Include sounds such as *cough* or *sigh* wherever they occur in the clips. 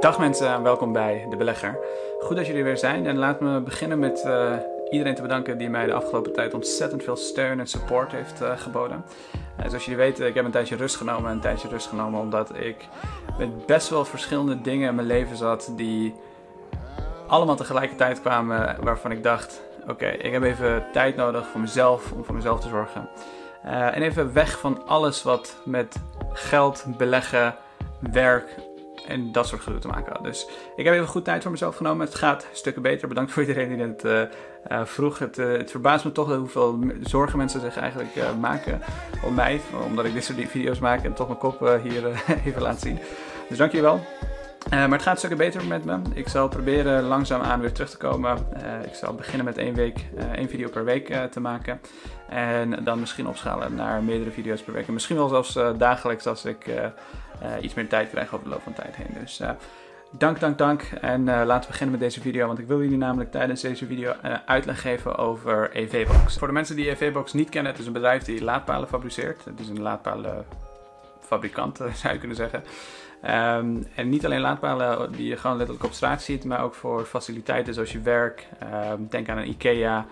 Dag mensen en welkom bij De Belegger. Goed dat jullie er weer zijn en laat me beginnen met uh, iedereen te bedanken die mij de afgelopen tijd ontzettend veel steun en support heeft uh, geboden. Uh, zoals jullie weten, ik heb een tijdje rust genomen. Een tijdje rust genomen omdat ik met best wel verschillende dingen in mijn leven zat die allemaal tegelijkertijd kwamen waarvan ik dacht, oké, ik heb even tijd nodig voor mezelf, om voor mezelf te zorgen. en even weg van alles wat met geld, beleggen, werk en dat soort gedoe te maken. Dus ik heb even goed tijd voor mezelf genomen. Het gaat stukken beter. Bedankt voor iedereen die het uh, uh, vroeg. Het, uh, het, verbaast me toch hoeveel zorgen mensen zich eigenlijk maken om mij. Omdat ik dit soort video's maak en toch mijn kop hier *laughs* even laat zien. Dus dank jullie wel. Maar het gaat stukken beter met me. Ik zal proberen langzaamaan weer terug te komen. ik zal beginnen met één, week, één video per week te maken. En dan misschien opschalen naar meerdere video's per week. En misschien wel zelfs dagelijks als ik iets meer tijd krijgen over de loop van tijd heen. Dus dank, dank, dank. En laten we beginnen met deze video, want ik wil jullie namelijk tijdens deze video uitleg geven over EVBox. Voor de mensen die EVBox niet kennen, het is een bedrijf die laadpalen fabriceert. Het is een laadpalenfabrikant, *laughs* zou je kunnen zeggen. Um, en niet alleen laadpalen die je gewoon letterlijk op straat ziet, maar ook voor faciliteiten zoals je werk. Um, denk aan een IKEA.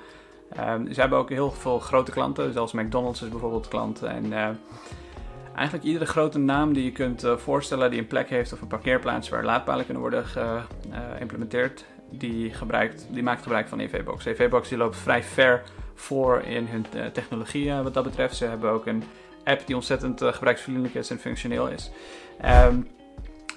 Um, ze hebben ook heel veel grote klanten, zoals McDonald's is bijvoorbeeld klant. En eigenlijk iedere grote naam die je kunt uh, voorstellen die een plek heeft of een parkeerplaats waar laadpalen kunnen worden geïmplementeerd, uh, die, gebruikt, die maakt gebruik van EVBox. EVBox die loopt vrij ver voor in hun uh, technologie wat dat betreft. Ze hebben ook een app die ontzettend gebruiksvriendelijk is en functioneel is.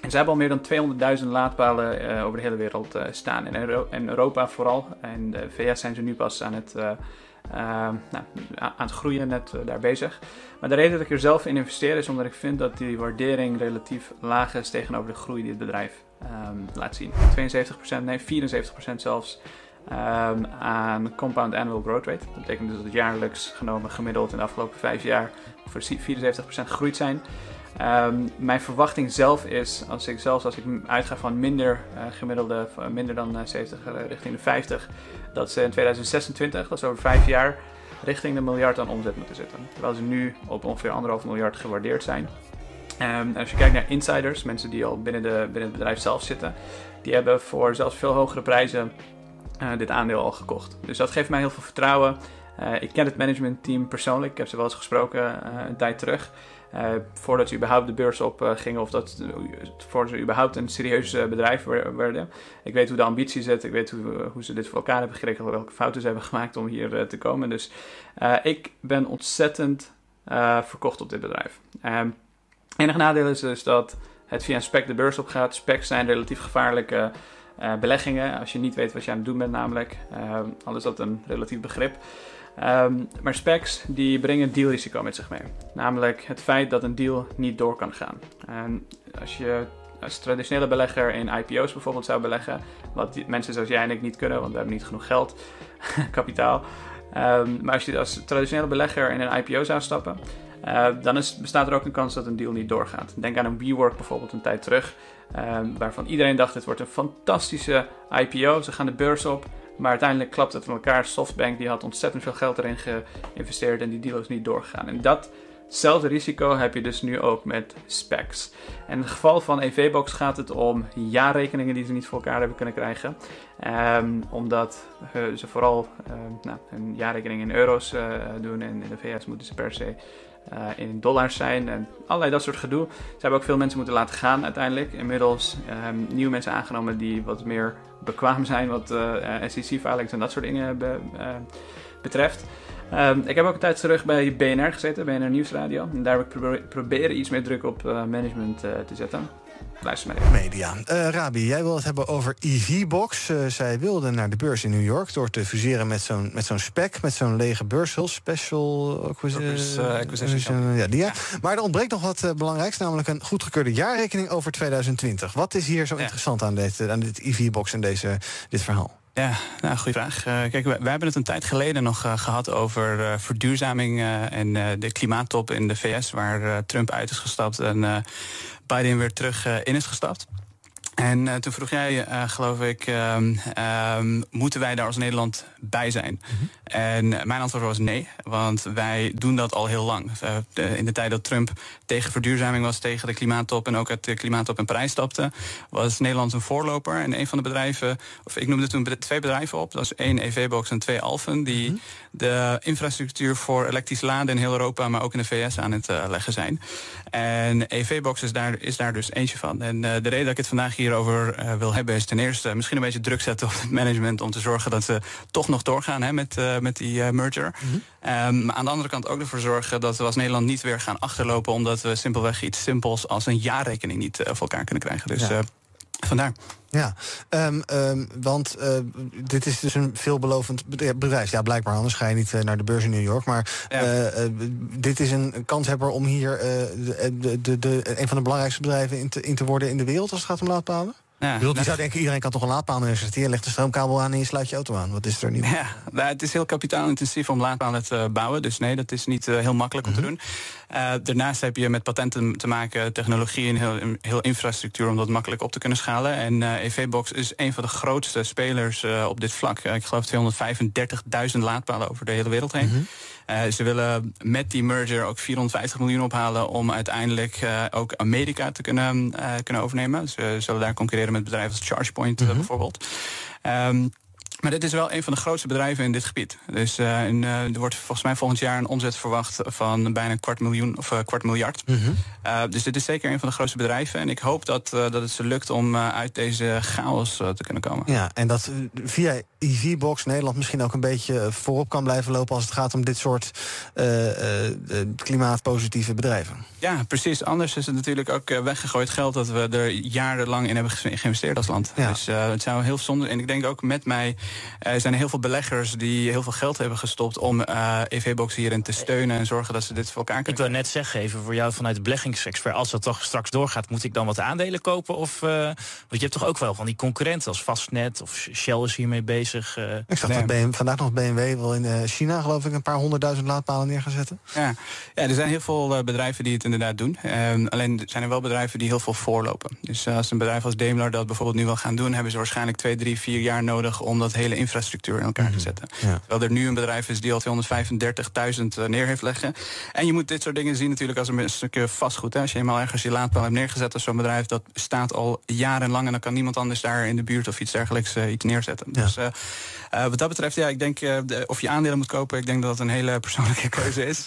En ze hebben al meer dan 200.000 laadpalen over de hele wereld staan. In, Euro in Europa vooral. En de VS zijn ze nu pas aan het uh, nou, aan het groeien, net daar bezig. Maar de reden dat ik er zelf in investeer is omdat ik vind dat die waardering relatief laag is tegenover de groei die het bedrijf um, laat zien. 72%, nee 74% zelfs um, aan compound annual growth rate. Dat betekent dus dat het jaarlijks genomen gemiddeld in de afgelopen vijf jaar voor 74% gegroeid zijn. Um, mijn verwachting zelf is, als ik zelfs als ik uitga van minder uh, gemiddelde, minder dan uh, 70 uh, richting de 50, dat ze in 2026, dat is over vijf jaar, richting de miljard aan omzet moeten zitten. Terwijl ze nu op ongeveer anderhalf miljard gewaardeerd zijn. Um, als je kijkt naar insiders, mensen die al binnen, de, binnen het bedrijf zelf zitten, die hebben voor zelfs veel hogere prijzen dit aandeel al gekocht. Dus dat geeft mij heel veel vertrouwen. Ik ken het managementteam persoonlijk, ik heb ze wel eens gesproken een tijd terug. Uh, voordat ze überhaupt de beurs op uh, gingen of dat, uh, voordat ze überhaupt een serieus bedrijf werden. Ik weet hoe de ambitie zit, ik weet hoe, hoe ze dit voor elkaar hebben gekregen, welke fouten ze hebben gemaakt om hier te komen. Dus ik ben ontzettend verkocht op dit bedrijf. Enige nadeel is dus dat het via een spec de beurs op gaat. Specs zijn relatief gevaarlijke beleggingen, als je niet weet wat je aan het doen bent namelijk. al is dat een relatief begrip. Um, maar specs die brengen dealrisico met zich mee. Namelijk het feit dat een deal niet door kan gaan. En als je als traditionele belegger in IPO's bijvoorbeeld zou beleggen, wat mensen zoals jij en ik niet kunnen, want we hebben niet genoeg geld, *laughs* kapitaal. Um, maar als je als traditionele belegger in een IPO zou stappen, uh, dan is, bestaat er ook een kans dat een deal niet doorgaat. Denk aan een WeWork bijvoorbeeld een tijd terug, um, waarvan iedereen dacht: het wordt een fantastische IPO. Ze gaan de beurs op. Maar uiteindelijk klapt het van elkaar. Softbank die had ontzettend veel geld erin geïnvesteerd en die deal is niet doorgegaan. En datzelfde risico heb je dus nu ook met specs. En in het geval van EVBox gaat het om jaarrekeningen die ze niet voor elkaar hebben kunnen krijgen. Um, omdat uh, ze vooral uh, nou, hun jaarrekening in euro's uh, doen en in de VS moeten ze per se uh, in dollars zijn en allerlei dat soort gedoe. Ze hebben ook veel mensen moeten laten gaan uiteindelijk. Inmiddels um, nieuwe mensen aangenomen die wat meer bekwaam zijn wat uh, SEC-filings en dat soort dingen be, uh, betreft. Um, ik heb ook een tijd terug bij BNR gezeten, BNR Nieuwsradio. En daar heb ik proberen iets meer druk op management te zetten. Luister maar even. Media. Uh, Rabi, jij wil het hebben over EV-Box. Uh, zij wilden naar de beurs in New York door te fuseren met zo'n zo'n spec, met zo'n lege beurs. Heel special acquisition. Uh, acquisition. Ja, die, ja. Maar er ontbreekt nog wat belangrijks, namelijk een goedgekeurde jaarrekening over 2020. Wat is hier zo ja. interessant aan dit, aan dit EV-Box en deze, dit verhaal? Ja, nou, goede vraag. Uh, kijk, wij, wij, hebben het een tijd geleden nog uh, gehad over uh, verduurzaming en de klimaattop in de VS, waar Trump uit is gestapt en Biden weer terug in is gestapt. En uh, toen vroeg jij, uh, geloof ik, uh, moeten wij daar als Nederland bij zijn? Mm -hmm. En mijn antwoord was nee, want wij doen dat al heel lang. Uh, in de tijd dat Trump tegen verduurzaming was, tegen de klimaattop en ook uit de klimaattop in Parijs stapte, was Nederland een voorloper. En een van de bedrijven, of ik noemde toen twee bedrijven op, dat was één EV-box en twee Alphen, die mm -hmm. de infrastructuur voor elektrisch laden in heel Europa, maar ook in de VS aan het leggen zijn. En EV-box is daar, is daar dus eentje van. En de reden dat ik het vandaag hier hierover uh, wil hebben is ten eerste misschien een beetje druk zetten op het management om te zorgen dat ze toch nog doorgaan hè, met, uh, met die uh, merger. Mm -hmm. um, maar aan de andere kant ook ervoor zorgen dat we als Nederland niet weer gaan achterlopen omdat we simpelweg iets simpels als een jaarrekening niet voor elkaar kunnen krijgen. Dus ja. Vandaar. Ja, um, um, want uh, dit is dus een veelbelovend bedrijf. Ja, blijkbaar, anders ga je niet uh, naar de beurs in New York. Maar ja. uh, dit is een kanshebber om hier de, de, de, een van de belangrijkste bedrijven in te, in te worden in de wereld als het gaat om laadpalen? Ja, bedoel, je zou denken, iedereen kan toch een laadpaal neerzetten. legt de stroomkabel aan en je sluit je auto aan. Wat is er niet? Ja, nou, het is heel kapitaalintensief om laadpalen te bouwen. Dus nee, dat is niet uh, heel makkelijk om mm -hmm. te doen. Uh, daarnaast heb je met patenten te maken, technologie en heel, heel infrastructuur... om dat makkelijk op te kunnen schalen. En uh, EV-Box is een van de grootste spelers op dit vlak. ik geloof 235.000 laadpalen over de hele wereld heen. Mm -hmm. Uh, ze willen met die merger ook 450 miljoen ophalen om uiteindelijk uh, ook Amerika te kunnen, uh, kunnen overnemen. Ze zullen daar concurreren met bedrijven als ChargePoint mm -hmm. bijvoorbeeld. Um, maar dit is wel een van de grootste bedrijven in dit gebied. Dus uh, in, uh, er wordt volgens mij volgend jaar een omzet verwacht van bijna een kwart miljoen of uh, kwart miljard. -hmm. dus dit is zeker een van de grootste bedrijven. En ik hoop dat, dat het ze lukt om uit deze chaos te kunnen komen. Ja, en dat via EV-box Nederland misschien ook een beetje voorop kan blijven lopen als het gaat om dit soort klimaatpositieve bedrijven. Ja, precies. Anders is het natuurlijk ook weggegooid geld dat we er jarenlang in hebben geïnvesteerd als land. Ja. Dus het zou heel zonde. En ik denk ook met mij er zijn heel veel beleggers die heel veel geld hebben gestopt om uh, EV-box hierin te steunen en zorgen dat ze dit voor elkaar kunnen. Ik wil net zeggen, even voor jou vanuit de beleggingsexpert, als dat toch straks doorgaat, moet ik dan wat aandelen kopen? Of, uh, want je hebt toch ook wel van die concurrenten als Fastnet of Shell is hiermee bezig. Uh, ik zag nee. dat BMW, vandaag nog BMW wel in China, geloof ik, een paar honderdduizend laadpalen neer gaan zetten. Ja. ja, er zijn heel veel bedrijven die het inderdaad doen. Um, alleen zijn er wel bedrijven die heel veel voorlopen. Dus als een bedrijf als Daimler dat bijvoorbeeld nu wil gaan doen, hebben ze waarschijnlijk twee, drie, vier jaar nodig om dat hele infrastructuur in elkaar te zetten. Ja. Terwijl er nu een bedrijf is die al 235.000 neer heeft leggen. En je moet dit soort dingen zien natuurlijk als een stukje vastgoed. Hè. Als je eenmaal ergens je laadpaal hebt neergezet als zo'n bedrijf... dat staat al jarenlang en dan kan niemand anders daar in de buurt... of iets dergelijks uh, iets neerzetten. Ja. Dus uh, wat dat betreft, ja, ik denk of je aandelen moet kopen... ik denk dat dat een hele persoonlijke *laughs* keuze is...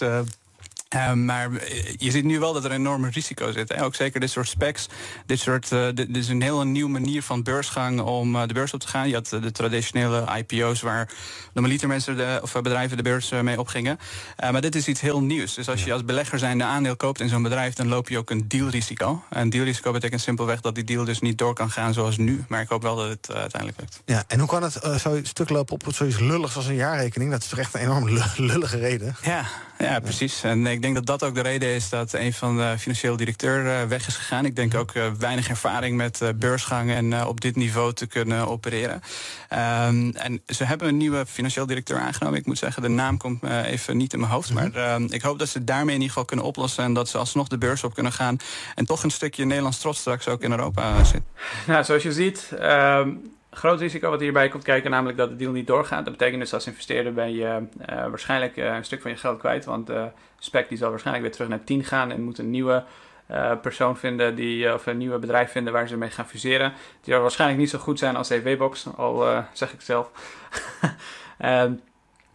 Uh, maar je ziet nu wel dat er een enorme risico zit. Hè? Ook zeker dit soort specs. Dit, soort, uh, dit is een heel nieuwe manier van beursgang om uh, de beurs op te gaan. Je had de traditionele IPO's waar normaliter mensen de, of bedrijven de beurs mee opgingen. maar dit is iets heel nieuws. Dus als je als belegger zijn de aandeel koopt in zo'n bedrijf... dan loop je ook een dealrisico. En dealrisico betekent simpelweg dat die deal dus niet door kan gaan zoals nu. Maar ik hoop wel dat het uiteindelijk lukt. Ja, en hoe kan het zo stuk lopen op zoiets lulligs als een jaarrekening? Dat is toch echt een enorm lullige reden? Ja, ja precies. En ik denk dat dat ook de reden is dat een van de financieel directeur uh, weg is gegaan. Ik denk ook uh, weinig ervaring met uh, beursgang en op dit niveau te kunnen opereren. Um, en ze hebben een nieuwe financieel directeur aangenomen. Ik moet zeggen, de naam komt even niet in mijn hoofd. Mm -hmm. Maar ehm, ik hoop dat ze daarmee in ieder geval kunnen oplossen. En dat ze alsnog de beurs op kunnen gaan. En toch een stukje Nederlands trots straks ook in Europa zit. Nou, zoals je ziet... Um groot risico wat hierbij komt kijken, namelijk dat de deal niet doorgaat. Dat betekent dus als investeerder ben je uh, waarschijnlijk uh, een stuk van je geld kwijt, want spec die zal waarschijnlijk weer terug naar 10 gaan en moet een nieuwe uh, persoon vinden, die, of een nieuwe bedrijf vinden waar ze mee gaan fuseren. Die zal waarschijnlijk niet zo goed zijn als EV-Box, al zeg ik zelf. *laughs* Ehm,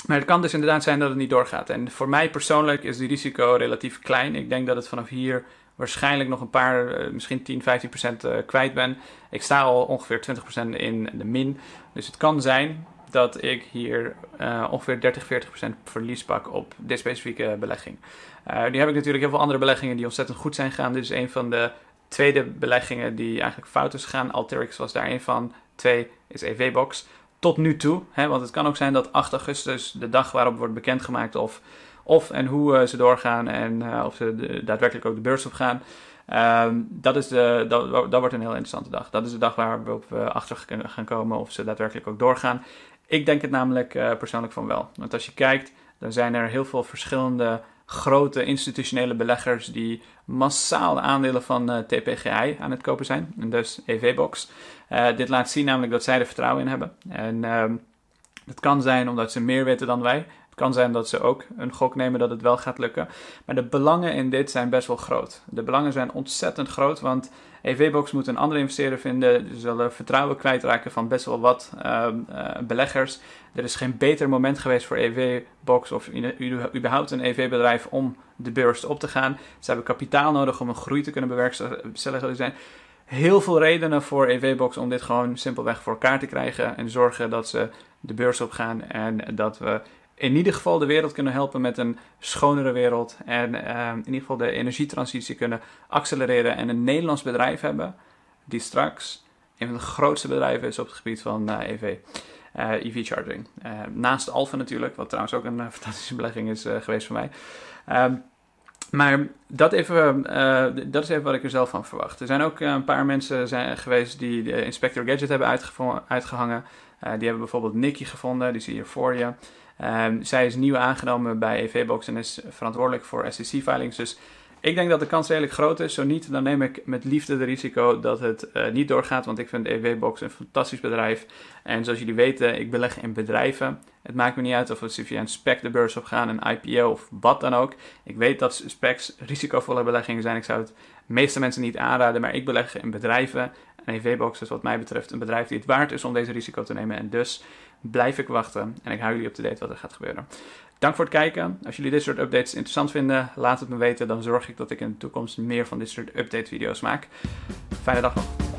maar het kan dus inderdaad zijn dat het niet doorgaat. En voor mij persoonlijk is die risico relatief klein. Ik denk dat het vanaf hier waarschijnlijk nog een paar, eh, misschien 10, 15 procent eh, kwijt ben. Ik sta al ongeveer 20 procent in de min. Dus het kan zijn dat ik hier uh, ongeveer 30, 40 procent verlies pak op dit specifieke belegging. Uh, nu heb ik natuurlijk heel veel andere beleggingen die ontzettend goed zijn gegaan. Dit is een van de tweede beleggingen die eigenlijk fout is gegaan. Alterix was daar een van. Twee is EV-Box. Tot nu toe, hè, want het kan ook zijn dat 8 augustus, de dag waarop wordt bekendgemaakt of of en hoe uh, ze doorgaan en uh, of ze daadwerkelijk ook de beurs op gaan. Um, dat, is de, dat, dat wordt een heel interessante dag. Dat is de dag waarop we achter gaan komen of ze daadwerkelijk ook doorgaan. Ik denk het namelijk persoonlijk van wel. Want als je kijkt, dan zijn er heel veel verschillende grote institutionele beleggers die massaal aandelen van TPGI aan het kopen zijn, en dus EV-box. dit laat zien namelijk dat zij er vertrouwen in hebben. En ehm, het kan zijn omdat ze meer weten dan wij. Het kan zijn dat ze ook een gok nemen dat het wel gaat lukken. Maar de belangen in dit zijn best wel groot. De belangen zijn ontzettend groot, want EV-Box moet een andere investeerder vinden. Ze zullen vertrouwen kwijtraken van best wel wat uh, beleggers. Er is geen beter moment geweest voor EV-Box of überhaupt een EV-bedrijf om de beurs op te gaan. Ze hebben kapitaal nodig om een groei te kunnen bewerkstelligen. Er heel veel redenen voor EV-Box om dit gewoon simpelweg voor elkaar te krijgen. En zorgen dat ze de beurs op gaan en dat we in ieder geval de wereld kunnen helpen met een schonere wereld. En uh, in ieder geval de energietransitie kunnen accelereren. En een Nederlands bedrijf hebben die straks een van de grootste bedrijven is op het gebied van uh, EV. Uh, EV charging. Uh, naast Alfa natuurlijk, wat trouwens ook een *laughs* fantastische belegging is geweest voor mij. Um, maar dat, even, dat is even wat ik er zelf van verwacht. Er zijn ook een paar mensen zijn geweest die de Inspector Gadget hebben uitgehangen. die hebben bijvoorbeeld Nicky gevonden, die zie je voor je. Um, zij is nieuw aangenomen bij EVBox en is verantwoordelijk voor SEC-filings. Dus ik denk dat de kans redelijk groot is. Zo niet, dan neem ik met liefde de risico dat het uh, niet doorgaat. Want ik vind EVBox een fantastisch bedrijf. En zoals jullie weten, ik beleg in bedrijven. Het maakt me niet uit of we via een spec de beurs op gaan, een IPO of wat dan ook. Ik weet dat specs risicovolle beleggingen zijn. Ik zou het meeste mensen niet aanraden, maar ik beleg in bedrijven. En EVBox is wat mij betreft een bedrijf die het waard is om deze risico te nemen. En dus blijf ik wachten en ik hou jullie op de date wat er gaat gebeuren. Dank voor het kijken. Als jullie dit soort updates interessant vinden, laat het me weten. Dan zorg ik dat ik in de toekomst meer van dit soort update video's maak. Fijne dag nog.